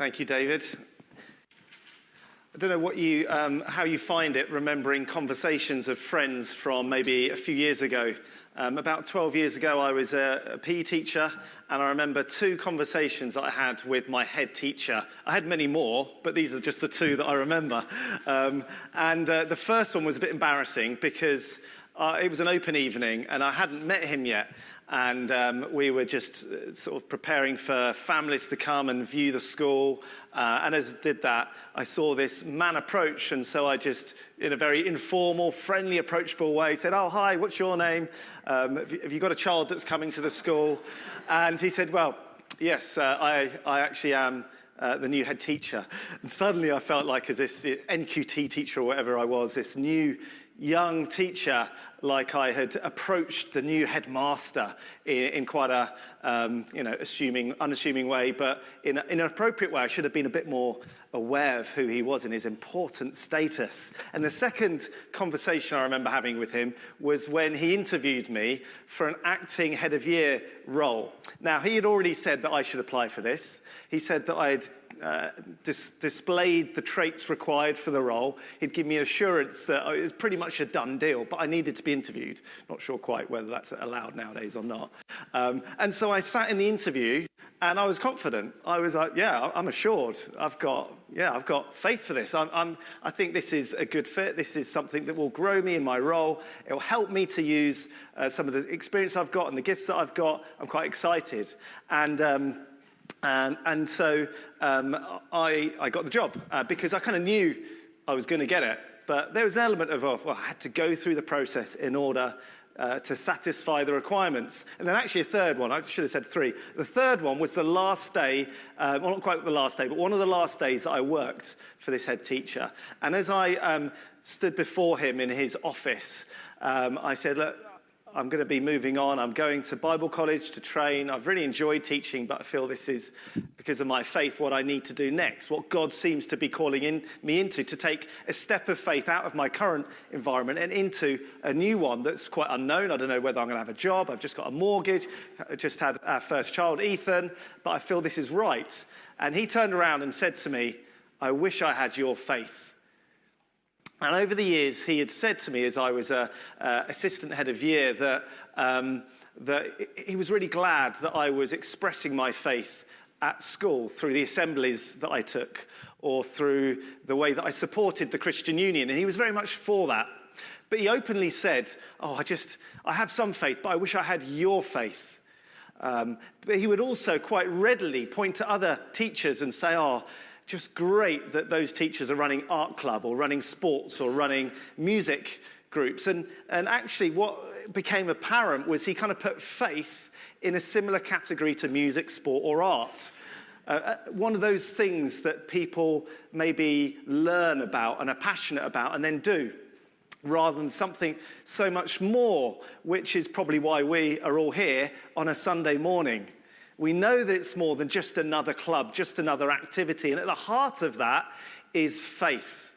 Thank you, David. I don't know what you, um, how you find it remembering conversations of friends from maybe a few years ago. Um, about 12 years ago, I was a, a PE teacher, and I remember two conversations that I had with my head teacher. I had many more, but these are just the two that I remember. Um, and uh, the first one was a bit embarrassing because uh, it was an open evening, and I hadn't met him yet and um, we were just uh, sort of preparing for families to come and view the school. Uh, and as I did that, I saw this man approach, and so I just, in a very informal, friendly, approachable way, said, "Oh, hi, what's your name? Um, have, you, got a child that's coming to the school?" And he said, "Well, yes, uh, I, I actually am." Uh, the new head teacher. And suddenly I felt like, as this NQT teacher or whatever I was, this new young teacher like I had approached the new headmaster in, in quite a, um, you know, assuming, unassuming way, but in, a, in an appropriate way. I should have been a bit more aware of who he was and his important status. And the second conversation I remember having with him was when he interviewed me for an acting head of year role. Now, he had already said that I should apply for this. He said that I had uh, dis- displayed the traits required for the role. He'd give me assurance that it was pretty much a done deal, but I needed to be interviewed. Not sure quite whether that's allowed nowadays or not. Um, and so I sat in the interview and I was confident. I was like, yeah, I'm assured. I've got, yeah, I've got faith for this. I'm, I'm, i think this is a good fit. This is something that will grow me in my role. It will help me to use uh, some of the experience I've got and the gifts that I've got. I'm quite excited. And, um, and, and so um, I, I got the job uh, because I kind of knew I was going to get it. But there was an element of, oh, well, I had to go through the process in order uh, to satisfy the requirements. And then actually a third one, I should have said three. The third one was the last day, uh, well, not quite the last day, but one of the last days that I worked for this head teacher. And as I um, stood before him in his office, um, I said, look, I'm going to be moving on. I'm going to Bible college to train. I've really enjoyed teaching, but I feel this is because of my faith what I need to do next, what God seems to be calling in, me into, to take a step of faith out of my current environment and into a new one that's quite unknown. I don't know whether I'm going to have a job. I've just got a mortgage. I just had our first child, Ethan, but I feel this is right. And he turned around and said to me, I wish I had your faith. And over the years, he had said to me as I was a, assistant head of year that, um, that he was really glad that I was expressing my faith at school through the assemblies that I took or through the way that I supported the Christian Union. And he was very much for that. But he openly said, Oh, I just, I have some faith, but I wish I had your faith. Um, but he would also quite readily point to other teachers and say, Oh, just great that those teachers are running art club or running sports or running music groups. And, and actually, what became apparent was he kind of put faith in a similar category to music, sport, or art. Uh, uh, one of those things that people maybe learn about and are passionate about and then do, rather than something so much more, which is probably why we are all here on a Sunday morning. We know that it's more than just another club, just another activity. And at the heart of that is faith.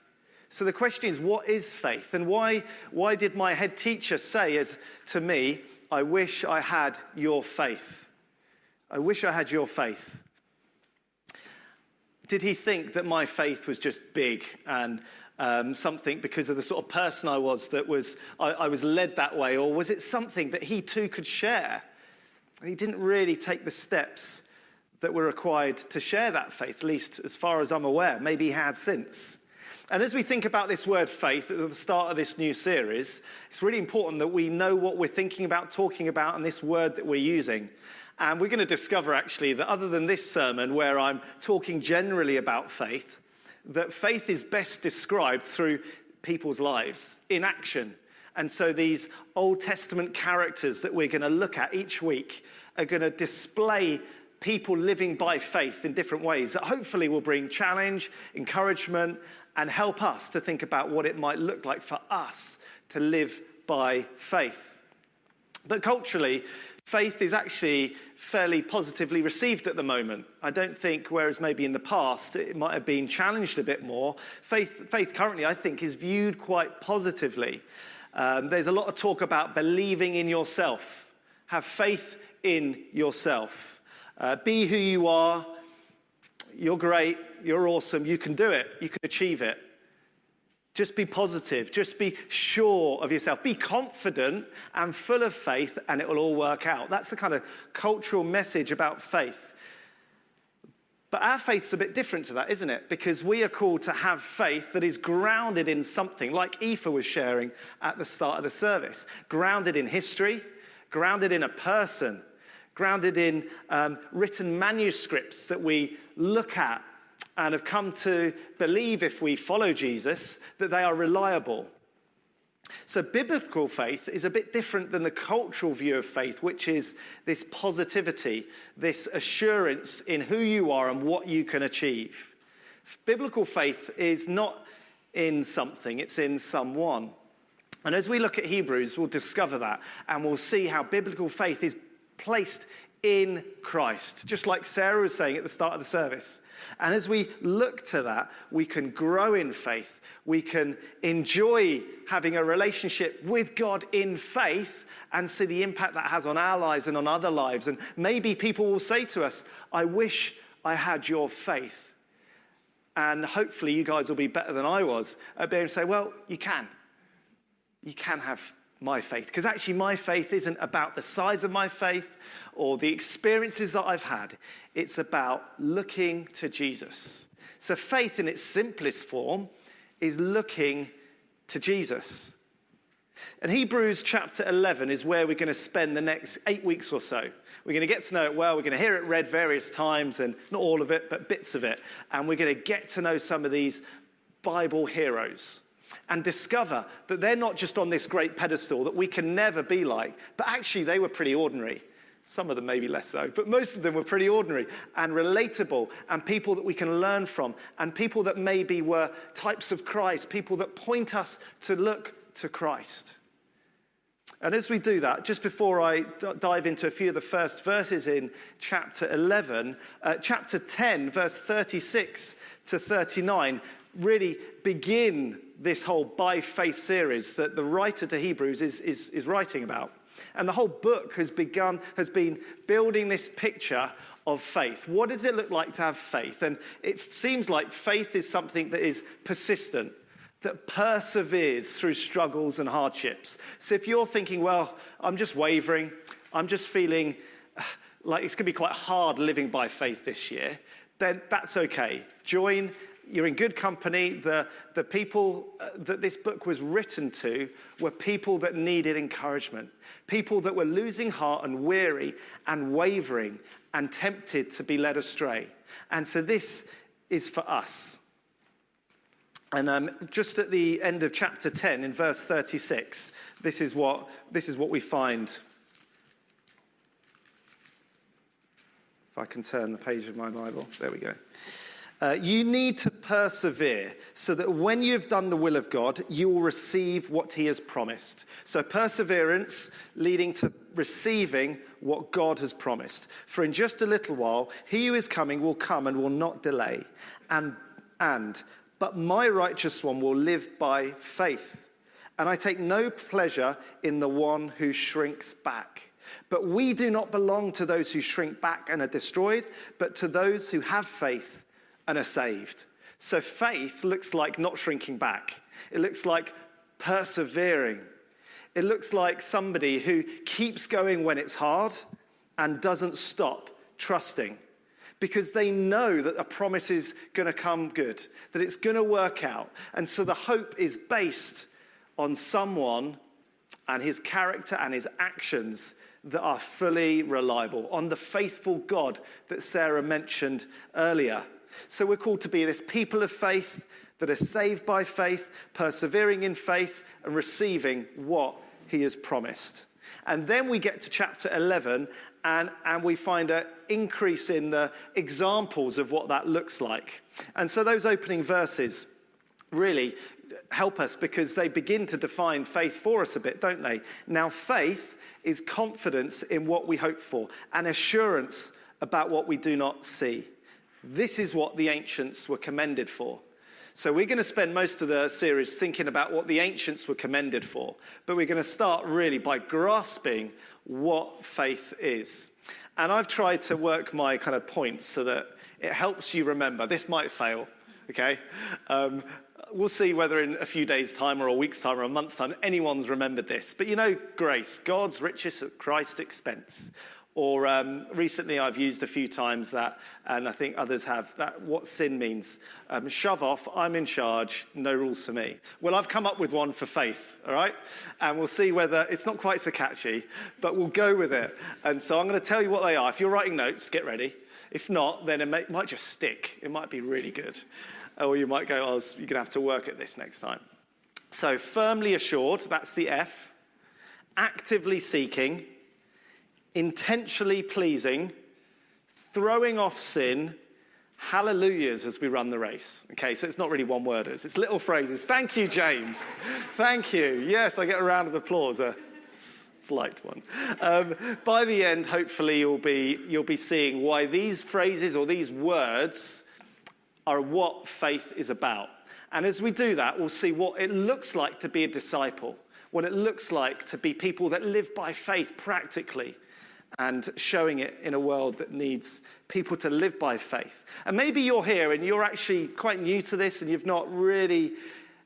So the question is, what is faith? And why, why did my head teacher say as, to me, I wish I had your faith? I wish I had your faith. Did he think that my faith was just big and um, something because of the sort of person I was that was I, I was led that way, or was it something that he too could share? He didn't really take the steps that were required to share that faith, at least as far as I'm aware. Maybe he has since. And as we think about this word faith at the start of this new series, it's really important that we know what we're thinking about, talking about, and this word that we're using. And we're going to discover actually that other than this sermon, where I'm talking generally about faith, that faith is best described through people's lives in action and so these Old Testament characters that we're going to look at each week are going to display people living by faith in different ways that hopefully will bring challenge, encouragement, and help us to think about what it might look like for us to live by faith. But culturally, faith is actually fairly positively received at the moment. I don't think, whereas maybe in the past it might have been challenged a bit more, faith, faith currently, I think, is viewed quite positively. Um, there's a lot of talk about believing in yourself. Have faith in yourself. Uh, be who you are. you're great, you're awesome, you can do it, you can achieve it. Just be positive, just be sure of yourself, be confident and full of faith, and it will all work out. That's the kind of cultural message about faith. But our faith's a bit different to that, isn't it? Because we are called to have faith that is grounded in something, like Aoife was sharing at the start of the service grounded in history, grounded in a person, grounded in um, written manuscripts that we look at and have come to believe, if we follow Jesus, that they are reliable. So, biblical faith is a bit different than the cultural view of faith, which is this positivity, this assurance in who you are and what you can achieve. Biblical faith is not in something, it's in someone. And as we look at Hebrews, we'll discover that and we'll see how biblical faith is placed in Christ, just like Sarah was saying at the start of the service. And as we look to that, we can grow in faith. We can enjoy having a relationship with God in faith and see the impact that has on our lives and on other lives. And maybe people will say to us, I wish I had your faith. And hopefully, you guys will be better than I was at being able to say, Well, you can. You can have my faith. Because actually, my faith isn't about the size of my faith or the experiences that I've had, it's about looking to Jesus. So, faith in its simplest form is looking to Jesus. And Hebrews chapter 11 is where we're going to spend the next eight weeks or so. We're going to get to know it well. We're going to hear it read various times, and not all of it, but bits of it. And we're going to get to know some of these Bible heroes and discover that they're not just on this great pedestal that we can never be like, but actually they were pretty ordinary. Some of them maybe less so, but most of them were pretty ordinary and relatable and people that we can learn from and people that maybe were types of Christ, people that point us to look to Christ. And as we do that, just before I d- dive into a few of the first verses in chapter 11, uh, chapter 10, verse 36 to 39, really begin this whole by faith series that the writer to Hebrews is, is, is writing about. And the whole book has begun, has been building this picture of faith. What does it look like to have faith? And it seems like faith is something that is persistent, that perseveres through struggles and hardships. So if you're thinking, well, I'm just wavering, I'm just feeling like it's going to be quite hard living by faith this year, then that's okay. Join you're in good company. The, the people uh, that this book was written to were people that needed encouragement, people that were losing heart and weary and wavering and tempted to be led astray. And so this is for us. And um, just at the end of chapter 10, in verse 36, this is what, this is what we find. If I can turn the page of my Bible, there we go. Uh, you need to persevere so that when you've done the will of God, you will receive what He has promised. So, perseverance leading to receiving what God has promised. For in just a little while, He who is coming will come and will not delay. And, and, but my righteous one will live by faith. And I take no pleasure in the one who shrinks back. But we do not belong to those who shrink back and are destroyed, but to those who have faith and are saved. So faith looks like not shrinking back, it looks like persevering. It looks like somebody who keeps going when it's hard and doesn't stop trusting because they know that a promise is going to come good, that it's going to work out. And so the hope is based on someone and his character and his actions that are fully reliable, on the faithful God that Sarah mentioned earlier. So we're called to be this people of faith that are saved by faith, persevering in faith, and receiving what he has promised. And then we get to chapter 11, and, and we find an increase in the examples of what that looks like. And so those opening verses really help us because they begin to define faith for us a bit, don't they? Now, faith is confidence in what we hope for, and assurance about what we do not see. This is what the ancients were commended for. So, we're going to spend most of the series thinking about what the ancients were commended for, but we're going to start really by grasping what faith is. And I've tried to work my kind of points so that it helps you remember. This might fail, okay? Um, we'll see whether in a few days' time or a week's time or a month's time anyone's remembered this. But you know, grace, God's riches at Christ's expense. Or um, recently, I've used a few times that, and I think others have, that what sin means. Um, shove off, I'm in charge, no rules for me. Well, I've come up with one for faith, all right? And we'll see whether it's not quite so catchy, but we'll go with it. And so I'm going to tell you what they are. If you're writing notes, get ready. If not, then it may, might just stick. It might be really good. Or you might go, oh, you're going to have to work at this next time. So, firmly assured, that's the F. Actively seeking intentionally pleasing, throwing off sin, hallelujahs as we run the race. Okay, so it's not really one worders, it's little phrases. Thank you, James. Thank you. Yes, I get a round of applause. A slight one. Um, by the end, hopefully, you'll be, you'll be seeing why these phrases or these words are what faith is about. And as we do that, we'll see what it looks like to be a disciple, what it looks like to be people that live by faith practically, and showing it in a world that needs people to live by faith. And maybe you're here and you're actually quite new to this and you've not really,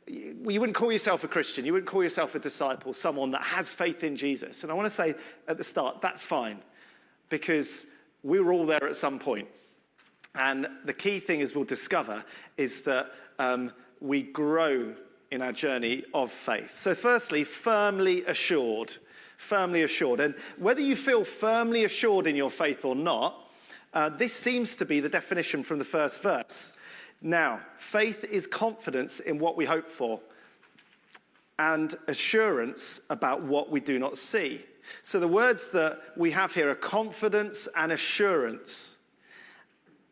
you wouldn't call yourself a Christian, you wouldn't call yourself a disciple, someone that has faith in Jesus. And I want to say at the start, that's fine because we were all there at some point. And the key thing, as we'll discover, is that um, we grow in our journey of faith. So, firstly, firmly assured firmly assured. And whether you feel firmly assured in your faith or not, uh, this seems to be the definition from the first verse. Now, faith is confidence in what we hope for and assurance about what we do not see. So the words that we have here are confidence and assurance,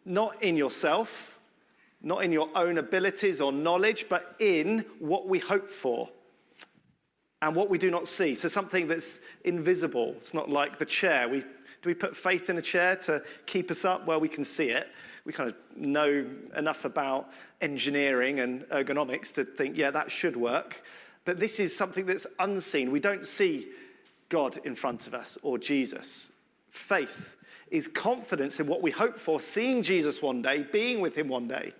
not in yourself, not in your own abilities or knowledge, but in what we hope for and what we do not see. So something that's invisible. It's not like the chair. We, do we put faith in a chair to keep us up? Well, we can see it. We kind of know enough about engineering and ergonomics to think, yeah, that should work. But this is something that's unseen. We don't see God in front of us or Jesus. Faith is confidence in what we hope for, seeing Jesus one day, being with him one day,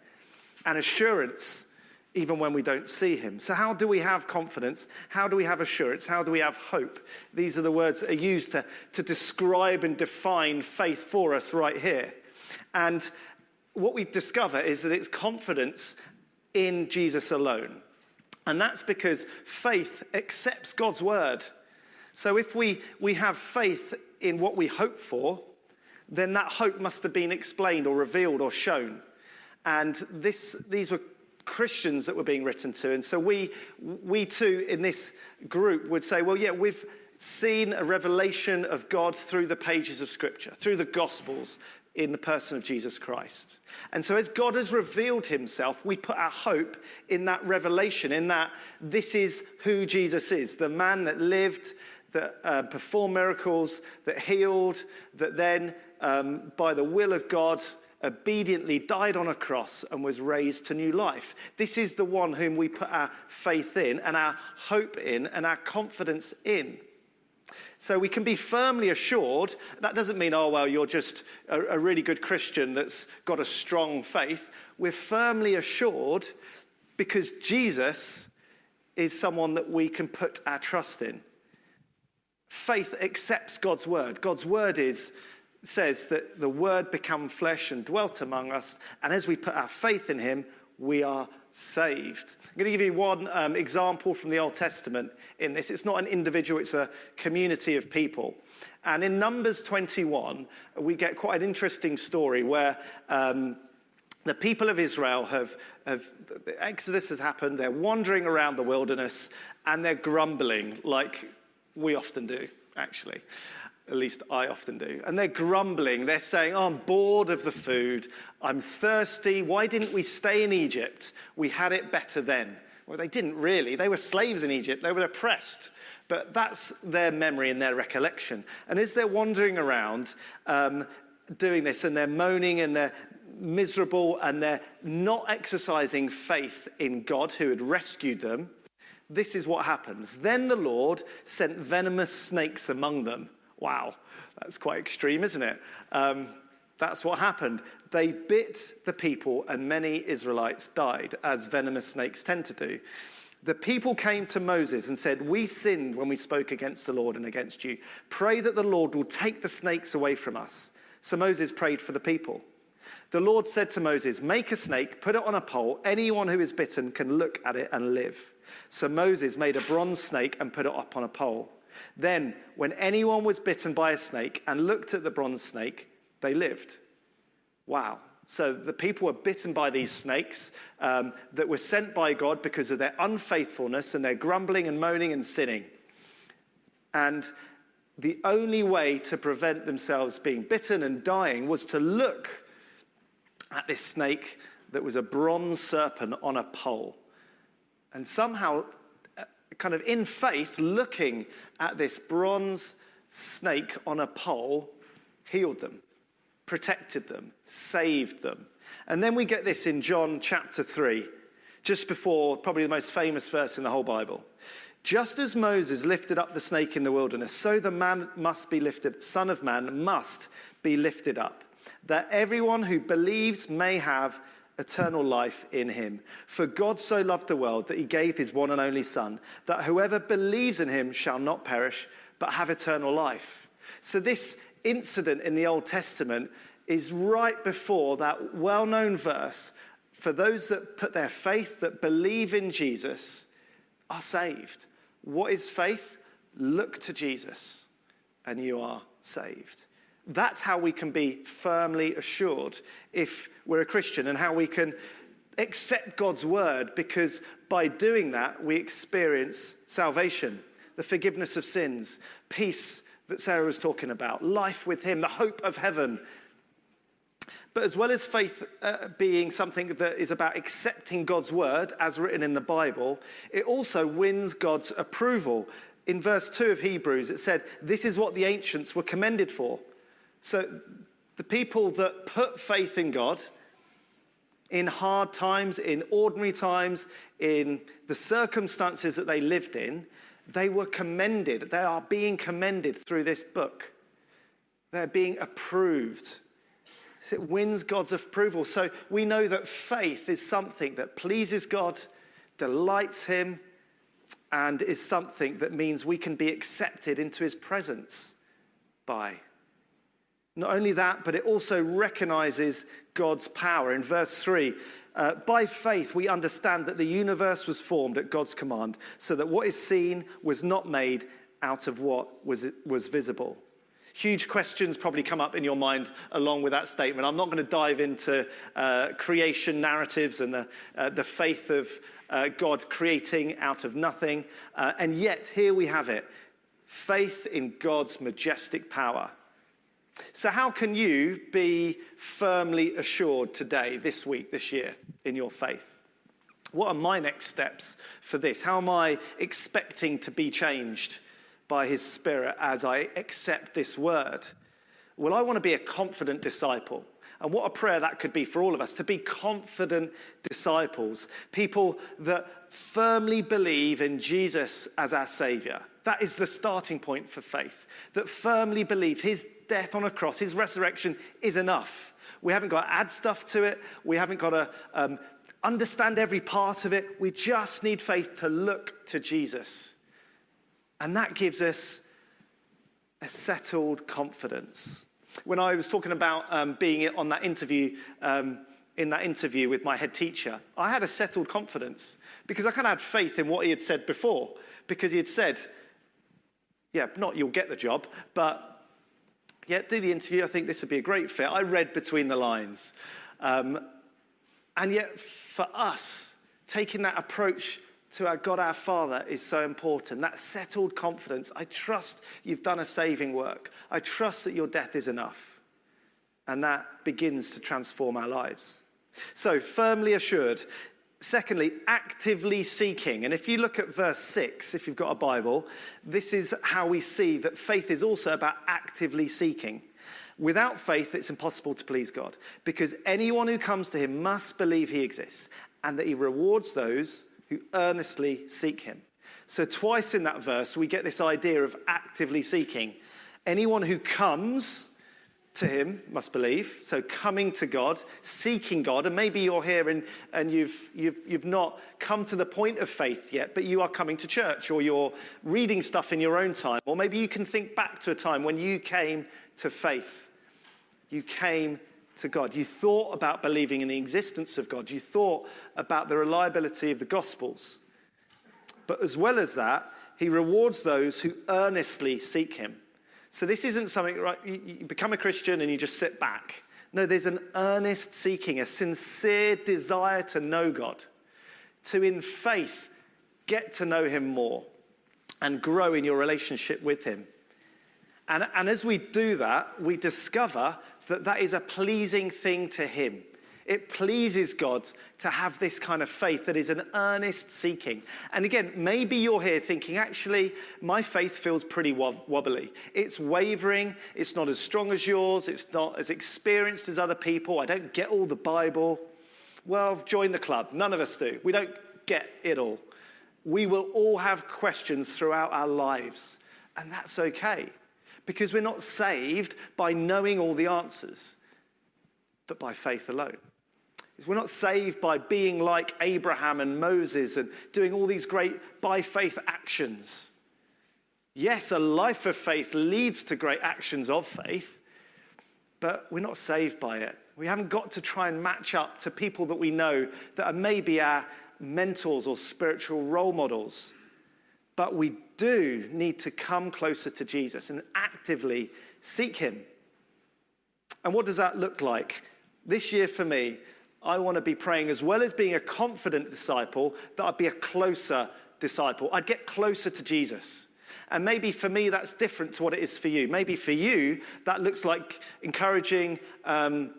and assurance even when we don't see him. So, how do we have confidence? How do we have assurance? How do we have hope? These are the words that are used to, to describe and define faith for us right here. And what we discover is that it's confidence in Jesus alone. And that's because faith accepts God's word. So, if we, we have faith in what we hope for, then that hope must have been explained or revealed or shown. And this, these were Christians that were being written to. And so we, we too, in this group, would say, well, yeah, we've seen a revelation of God through the pages of Scripture, through the Gospels, in the person of Jesus Christ. And so, as God has revealed himself, we put our hope in that revelation, in that this is who Jesus is the man that lived, that uh, performed miracles, that healed, that then, um, by the will of God, obediently died on a cross and was raised to new life. This is the one whom we put our faith in and our hope in and our confidence in. So we can be firmly assured. That doesn't mean, oh, well, you're just a, a really good Christian that's got a strong faith. We're firmly assured because Jesus is someone that we can put our trust in. Faith accepts God's word. God's word is says that the word became flesh and dwelt among us, and as we put our faith in him, we are saved. I'm going to give you one um, example from the Old Testament in this. It's not an individual, it's a community of people. And in Numbers 21, we get quite an interesting story where um, the people of Israel have, have, Exodus has happened, they're wandering around the wilderness, and they're grumbling like we often do, actually. At least I often do. And they're grumbling. They're saying, oh, I'm bored of the food. I'm thirsty. Why didn't we stay in Egypt? We had it better then. Well, they didn't really. They were slaves in Egypt, they were oppressed. But that's their memory and their recollection. And as they're wandering around um, doing this and they're moaning and they're miserable and they're not exercising faith in God who had rescued them, this is what happens. Then the Lord sent venomous snakes among them Wow, That's quite extreme, isn't it? Um, that's what happened. They bit the people, and many Israelites died, as venomous snakes tend to do. The people came to Moses and said, We sinned when we spoke against the Lord and against you. Pray that the Lord will take the snakes away from us. So Moses prayed for the people. The Lord said to Moses, Make a snake, put it on a pole. Anyone who is bitten can look at it and live. So Moses made a bronze snake and put it up on a pole. Then, when anyone was bitten by a snake and looked at the bronze snake, they lived. Wow. So the people were bitten by these snakes um, that were sent by God because of their unfaithfulness and their grumbling and moaning and sinning. And the only way to prevent themselves being bitten and dying was to look at this snake that was a bronze serpent on a pole. And somehow, kind of in faith, looking at this bronze snake on a pole healed them, protected them, saved them. And then we get this in John chapter 3, just before probably the most famous verse in the whole Bible. Just as Moses lifted up the snake in the wilderness, so the man must be lifted, Son of Man must be lifted up, that everyone who believes may have eternal life in him. For God so loved the world that he gave his one and only Son, that whoever believes in him shall not perish, but have eternal life. So, this incident in the Old Testament is right before that well known verse for those that put their faith, that believe in Jesus, are saved. What is faith? Look to Jesus, and you are saved. That's how we can be firmly assured if we're a Christian and how we can accept God's word because by doing that, we experience salvation, the forgiveness of sins, peace that Sarah was talking about, life with Him, the hope of heaven. But as well as faith uh, being something that is about accepting God's word as written in the Bible, it also wins God's approval. In verse 2 of Hebrews, it said, This is what the ancients were commended for. So the people that put faith in God in hard times, in ordinary times, in the circumstances that they lived in, they were commended. They are being commended through this book. They're being approved. So it wins God's approval. So we know that faith is something that pleases God, delights Him, and is something that means we can be accepted into His presence by. Not only that, but it also recognizes God's power. In verse 3, uh, by faith we understand that the universe was formed at God's command, so that what is seen was not made out of what was, was visible. Huge questions probably come up in your mind along with that statement. I'm not going to dive into uh, creation narratives and the, uh, the faith of uh, God creating out of nothing. Uh, and yet, here we have it faith in God's majestic power. So, how can you be firmly assured today, this week, this year, in your faith? What are my next steps for this? How am I expecting to be changed by His Spirit as I accept this word? Well, I want to be a confident disciple. And what a prayer that could be for all of us to be confident disciples, people that firmly believe in Jesus as our Savior. That is the starting point for faith, that firmly believe His death on a cross, His resurrection is enough. We haven't got to add stuff to it, we haven't got to um, understand every part of it. We just need faith to look to Jesus. And that gives us a settled confidence when I was talking about um, being on that interview, um, in that interview with my head teacher, I had a settled confidence because I kind of had faith in what he had said before. Because he had said, yeah, not you'll get the job, but yeah, do the interview. I think this would be a great fit. I read between the lines. Um, and yet, for us, taking that approach to our God our Father is so important. That settled confidence. I trust you've done a saving work. I trust that your death is enough. And that begins to transform our lives. So, firmly assured. Secondly, actively seeking. And if you look at verse 6, if you've got a Bible, this is how we see that faith is also about actively seeking. Without faith, it's impossible to please God because anyone who comes to him must believe he exists and that he rewards those who earnestly seek him. So, twice in that verse, we get this idea of actively seeking. Anyone who comes to him must believe. So coming to God, seeking God, and maybe you're here and, and you've, you've, you've not come to the point of faith yet, but you are coming to church or you're reading stuff in your own time. Or maybe you can think back to a time when you came to faith. You came to God. You thought about believing in the existence of God. You thought about the reliability of the Gospels. But as well as that, he rewards those who earnestly seek him. So this isn't something, right? You become a Christian and you just sit back. No, there's an earnest seeking, a sincere desire to know God, to in faith get to know him more and grow in your relationship with him. And, and as we do that, we discover that that is a pleasing thing to him. It pleases God to have this kind of faith that is an earnest seeking. And again, maybe you're here thinking, actually, my faith feels pretty wobbly. It's wavering. It's not as strong as yours. It's not as experienced as other people. I don't get all the Bible. Well, join the club. None of us do. We don't get it all. We will all have questions throughout our lives. And that's okay because we're not saved by knowing all the answers, but by faith alone is we're not saved by being like Abraham and Moses and doing all these great by faith actions. Yes, a life of faith leads to great actions of faith, but we're not saved by it. We haven't got to try and match up to people that we know that are maybe our mentors or spiritual role models. But we do need to come closer to Jesus and actively seek him. And what does that look like? This year for me, I want to be praying, as well as being a confident disciple, that I'd be a closer disciple. I'd get closer to Jesus. And maybe for me, that's different to what it is for you. Maybe for you, that looks like encouraging um,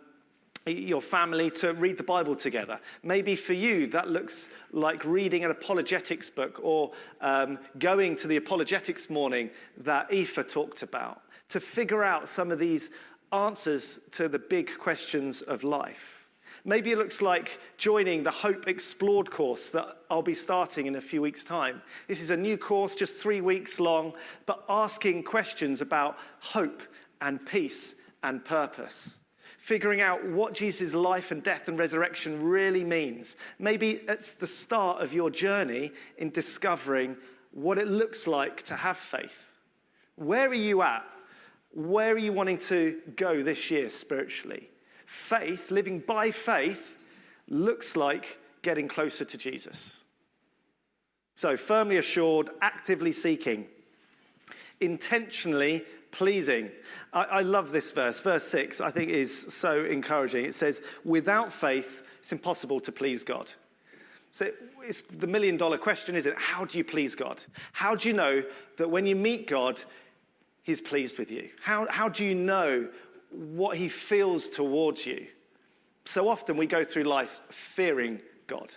your family to read the Bible together. Maybe for you, that looks like reading an apologetics book or um, going to the apologetics morning that Aoife talked about to figure out some of these answers to the big questions of life. Maybe it looks like joining the Hope Explored course that I'll be starting in a few weeks' time. This is a new course, just three weeks long, but asking questions about hope and peace and purpose. Figuring out what Jesus' life and death and resurrection really means. Maybe it's the start of your journey in discovering what it looks like to have faith. Where are you at? Where are you wanting to go this year spiritually? Faith, living by faith, looks like getting closer to Jesus. So, firmly assured, actively seeking, intentionally pleasing. I, I, love this verse. Verse 6, I think, is so encouraging. It says, Without faith, it's impossible to please God. So, it's the million dollar question, isn't it? How do you please God? How do you know that when you meet God, He's pleased with you? How, how do you know what he feels towards you. So often we go through life fearing God,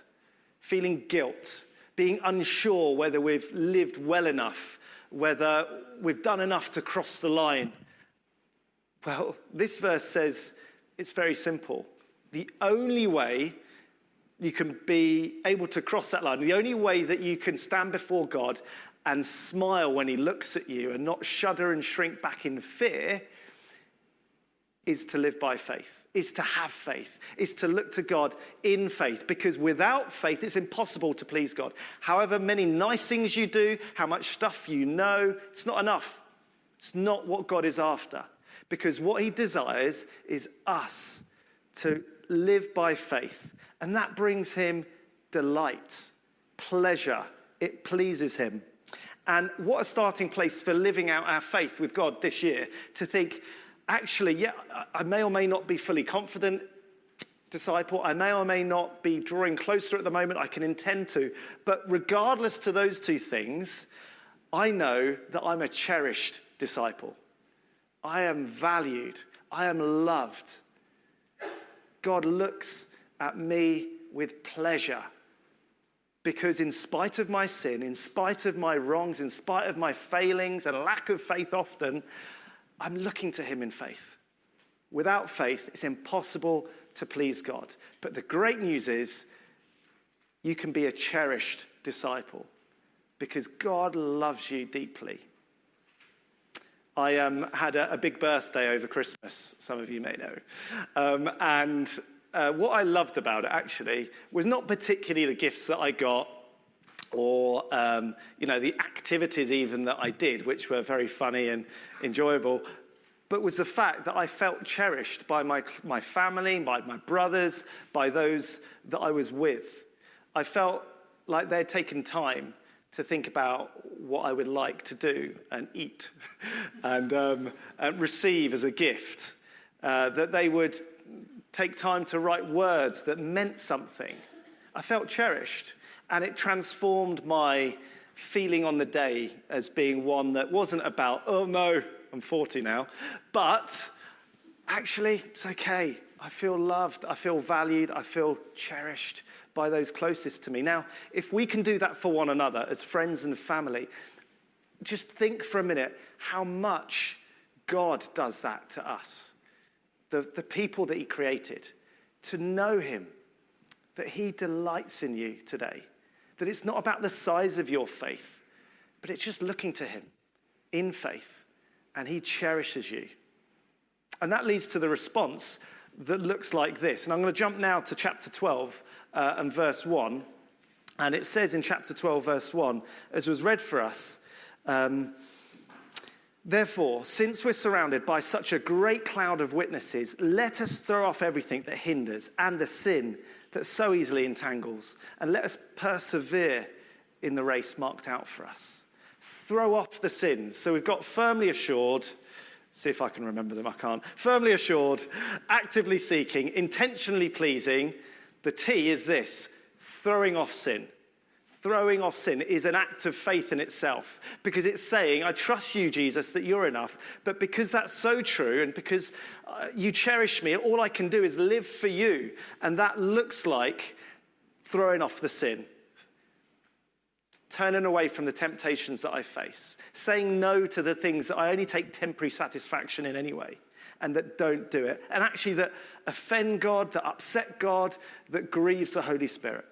feeling guilt, being unsure whether we've lived well enough, whether we've done enough to cross the line. Well, this verse says it's very simple. The only way you can be able to cross that line, the only way that you can stand before God and smile when he looks at you and not shudder and shrink back in fear is to live by faith, is to have faith, is to look to God in faith, because without faith, it's impossible to please God. However many nice things you do, how much stuff you know, it's not enough. It's not what God is after, because what He desires is us to live by faith, and that brings Him delight, pleasure. It pleases Him. And what a starting place for living out our faith with God this year to think, actually, yeah, I may or may not be fully confident disciple. I may or may not be drawing closer at the moment. I can intend to. But regardless to those two things, I know that I'm a cherished disciple. I am valued. I am loved. God looks at me with pleasure because, in spite of my sin, in spite of my wrongs, in spite of my failings and lack of faith often, I'm looking to him in faith. Without faith, it's impossible to please God. But the great news is you can be a cherished disciple because God loves you deeply. I um, had a, a, big birthday over Christmas, some of you may know. Um, and uh, what I loved about it actually was not particularly the gifts that I got or um, you know the activities even that I did, which were very funny and enjoyable, but was the fact that I felt cherished by my, my family, by my brothers, by those that I was with. I felt like they'd taken time to think about what I would like to do and eat and, um, and receive as a gift. Uh, that they would take time to write words that meant something. I felt cherished, and it transformed my feeling on the day as being one that wasn't about, oh no, I'm 40 now, but actually, it's okay. I feel loved, I feel valued, I feel cherished by those closest to me. Now, if we can do that for one another as friends and family, just think for a minute how much God does that to us. The, the people that He created, to know Him, that He delights in you today, that it's not about the size of your faith, but it's just looking to Him in faith, and He cherishes you. And that leads to the response that looks like this. And I'm going to jump now to chapter 12 uh, and verse 1. And it says in chapter 12, verse 1, as was read for us, um, Therefore, since we're surrounded by such a great cloud of witnesses, let us throw off everything that hinders and the sin that so easily entangles, and let us persevere in the race marked out for us. Throw off the sins. So we've got firmly assured, See if I can remember them. I can't. Firmly assured, actively seeking, intentionally pleasing. The T is this throwing off sin. Throwing off sin is an act of faith in itself because it's saying, I trust you, Jesus, that you're enough. But because that's so true and because uh, you cherish me, all I can do is live for you. And that looks like throwing off the sin, turning away from the temptations that I face, saying no to the things that I only take temporary satisfaction in anyway, and that don't do it, and actually that offend God, that upset God, that grieves the Holy Spirit.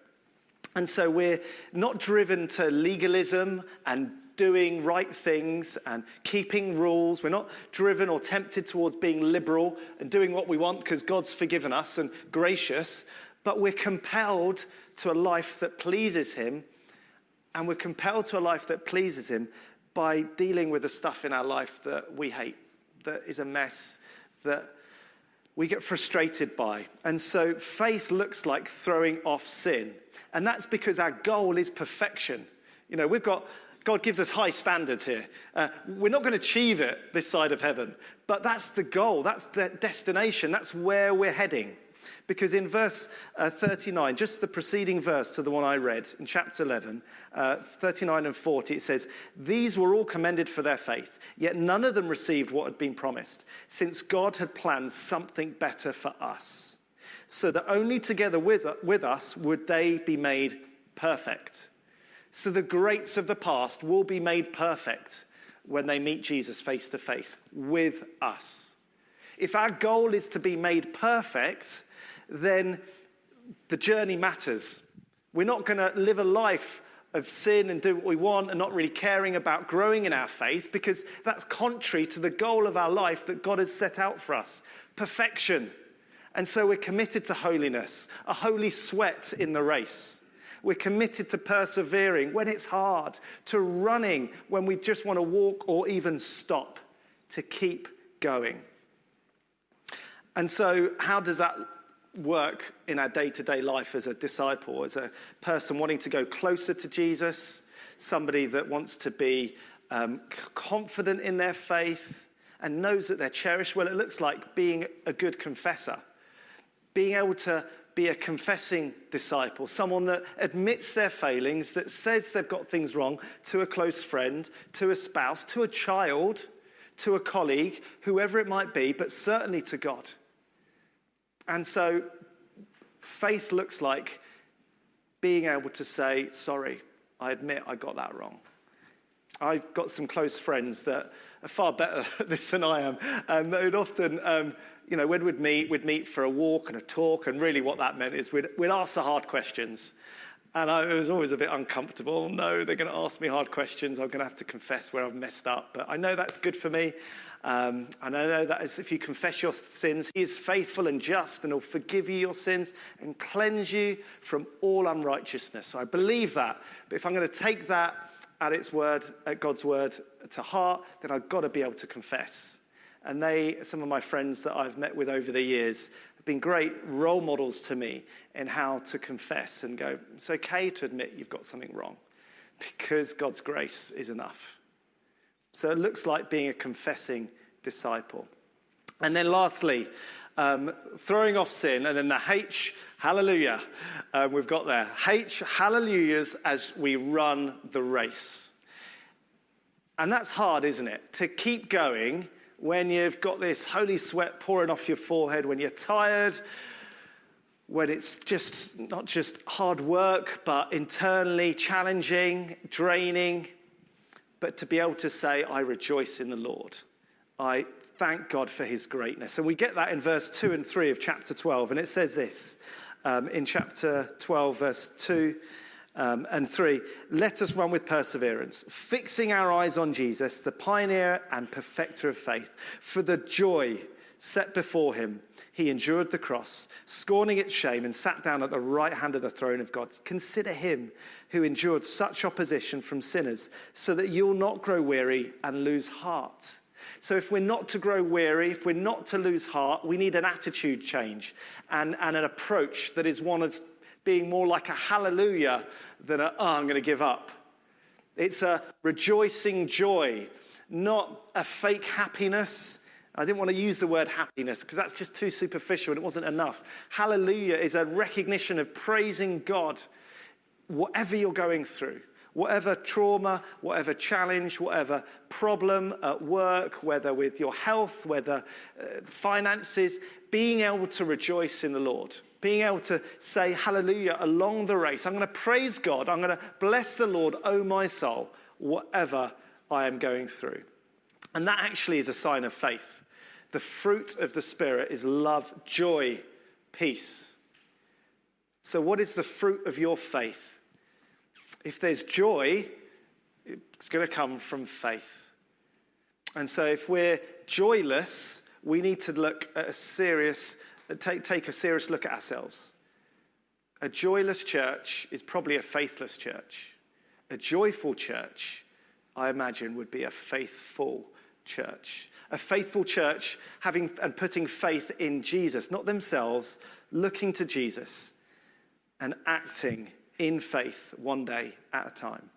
And so we're not driven to legalism and doing right things and keeping rules. We're not driven or tempted towards being liberal and doing what we want because God's forgiven us and gracious, but we're compelled to a life that pleases Him and we're compelled to a life that pleases Him by dealing with the stuff in our life that we hate, that is a mess, that we get frustrated by. And so faith looks like throwing off sin. And that's because our goal is perfection. You know, we've got, God gives us high standards here. Uh, we're not going to achieve it this side of heaven, but that's the goal, that's the destination, that's where we're heading. Because in verse uh, 39, just the preceding verse to the one I read in chapter 11, uh, 39 and 40, it says, These were all commended for their faith, yet none of them received what had been promised, since God had planned something better for us, so that only together with, with us would they be made perfect. So the greats of the past will be made perfect when they meet Jesus face to face with us. If our goal is to be made perfect, then the journey matters. We're not going to live a life of sin and do what we want and not really caring about growing in our faith because that's contrary to the goal of our life that God has set out for us perfection. And so we're committed to holiness, a holy sweat in the race. We're committed to persevering when it's hard, to running when we just want to walk or even stop, to keep going. And so, how does that work in our day to day life as a disciple, as a person wanting to go closer to Jesus, somebody that wants to be um, confident in their faith and knows that they're cherished? Well, it looks like being a good confessor, being able to be a confessing disciple, someone that admits their failings, that says they've got things wrong to a close friend, to a spouse, to a child, to a colleague, whoever it might be, but certainly to God. And so faith looks like being able to say, sorry, I admit I got that wrong. I've got some close friends that are far better at this than I am. And they would often, um, you know, when we'd meet, we'd meet for a walk and a talk. And really what that meant is we'd, we'd ask the hard questions. And I, it was always a bit uncomfortable. No, they're going to ask me hard questions. I'm going to have to confess where I've messed up. But I know that's good for me. Um, and I know that if you confess your sins, He is faithful and just and will forgive you your sins and cleanse you from all unrighteousness. So I believe that. But if I'm going to take that at its word, at God's word to heart, then I've got to be able to confess. And they, some of my friends that I've met with over the years, have been great role models to me in how to confess and go, it's okay to admit you've got something wrong because God's grace is enough. So it looks like being a confessing disciple. And then lastly, um, throwing off sin, and then the H, hallelujah, uh, we've got there. H, hallelujahs as we run the race. And that's hard, isn't it? To keep going when you've got this holy sweat pouring off your forehead, when you're tired, when it's just not just hard work, but internally challenging, draining, but to be able to say, I rejoice in the Lord. I thank God for his greatness. And we get that in verse 2 and 3 of chapter 12. And it says this um, in chapter 12, verse 2 um, and 3 Let us run with perseverance, fixing our eyes on Jesus, the pioneer and perfecter of faith, for the joy set before him. He endured the cross, scorning its shame, and sat down at the right hand of the throne of God. Consider him who endured such opposition from sinners, so that you'll not grow weary and lose heart. So, if we're not to grow weary, if we're not to lose heart, we need an attitude change and, and an approach that is one of being more like a hallelujah than a, oh, I'm going to give up. It's a rejoicing joy, not a fake happiness. I didn't want to use the word happiness because that's just too superficial and it wasn't enough. Hallelujah is a recognition of praising God, whatever you're going through. Whatever trauma, whatever challenge, whatever problem at work, whether with your health, whether uh, finances, being able to rejoice in the Lord, being able to say hallelujah along the race. I'm going to praise God. I'm going to bless the Lord, oh my soul, whatever I am going through. And that actually is a sign of faith. The fruit of the Spirit is love, joy, peace. So, what is the fruit of your faith? If there's joy, it's going to come from faith. And so if we're joyless, we need to look at a serious, take, take a serious look at ourselves. A joyless church is probably a faithless church. A joyful church, I imagine, would be a faithful church. A faithful church having and putting faith in Jesus, not themselves, looking to Jesus and acting in faith one day at a time.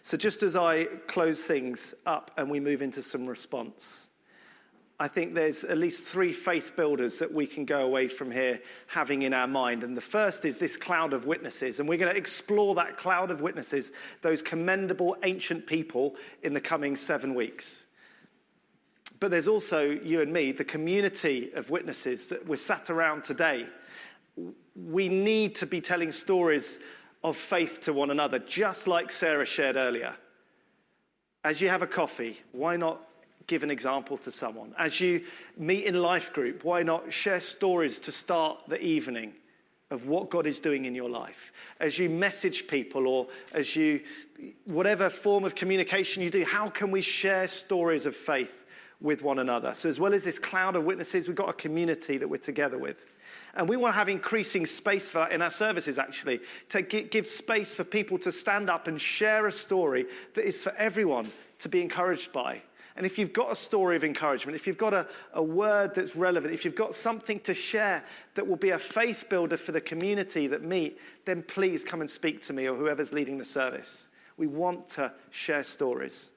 So, just as I close things up and we move into some response, I think there's at least three faith builders that we can go away from here having in our mind. And the first is this cloud of witnesses. And we're going to explore that cloud of witnesses, those commendable ancient people, in the coming seven weeks. But there's also you and me, the community of witnesses that we're sat around today we need to be telling stories of faith to one another, just like Sarah shared earlier. As you have a coffee, why not give an example to someone? As you meet in life group, why not share stories to start the evening of what God is doing in your life? As you message people or as you, whatever form of communication you do, how can we share stories of faith with one another? So, as well as this cloud of witnesses, we've got a community that we're together with. And we want to have increasing space for that in our services, actually, to give space for people to stand up and share a story that is for everyone to be encouraged by. And if you've got a story of encouragement, if you've got a, a word that's relevant, if you've got something to share that will be a faith builder for the community that meet, then please come and speak to me or whoever's leading the service. We want to share stories.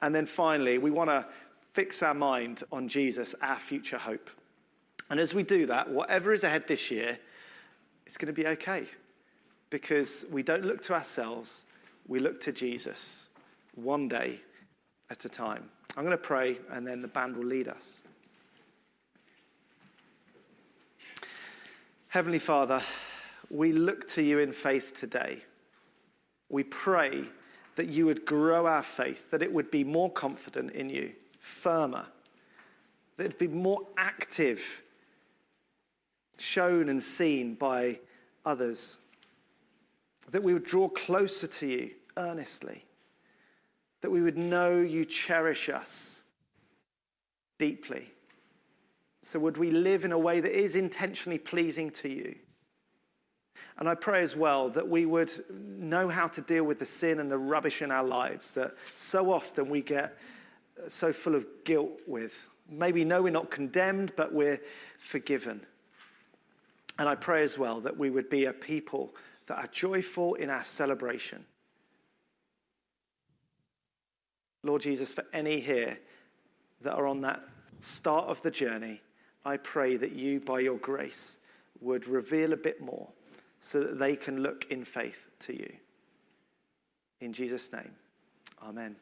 And then finally, we want to fix our mind on Jesus, our future hope. And as we do that, whatever is ahead this year, it's going to be okay because we don't look to ourselves, we look to Jesus one day at a time. I'm going to pray and then the band will lead us. Heavenly Father, we look to you in faith today. We pray that you would grow our faith, that it would be more confident in you, firmer, that it would be more active shown and seen by others. that we would draw closer to you earnestly, that we would know you cherish us deeply. So, would we live in a way that is intentionally pleasing to you? And I pray as well that we would know how to deal with the sin and the rubbish in our lives that so often we get so full of guilt with. Maybe know we're not condemned, but we're forgiven. And I pray as well that we would be a people that are joyful in our celebration. Lord Jesus, for any here that are on that start of the journey, I pray that you, by your grace, would reveal a bit more so that they can look in faith to you. In Jesus' name, amen.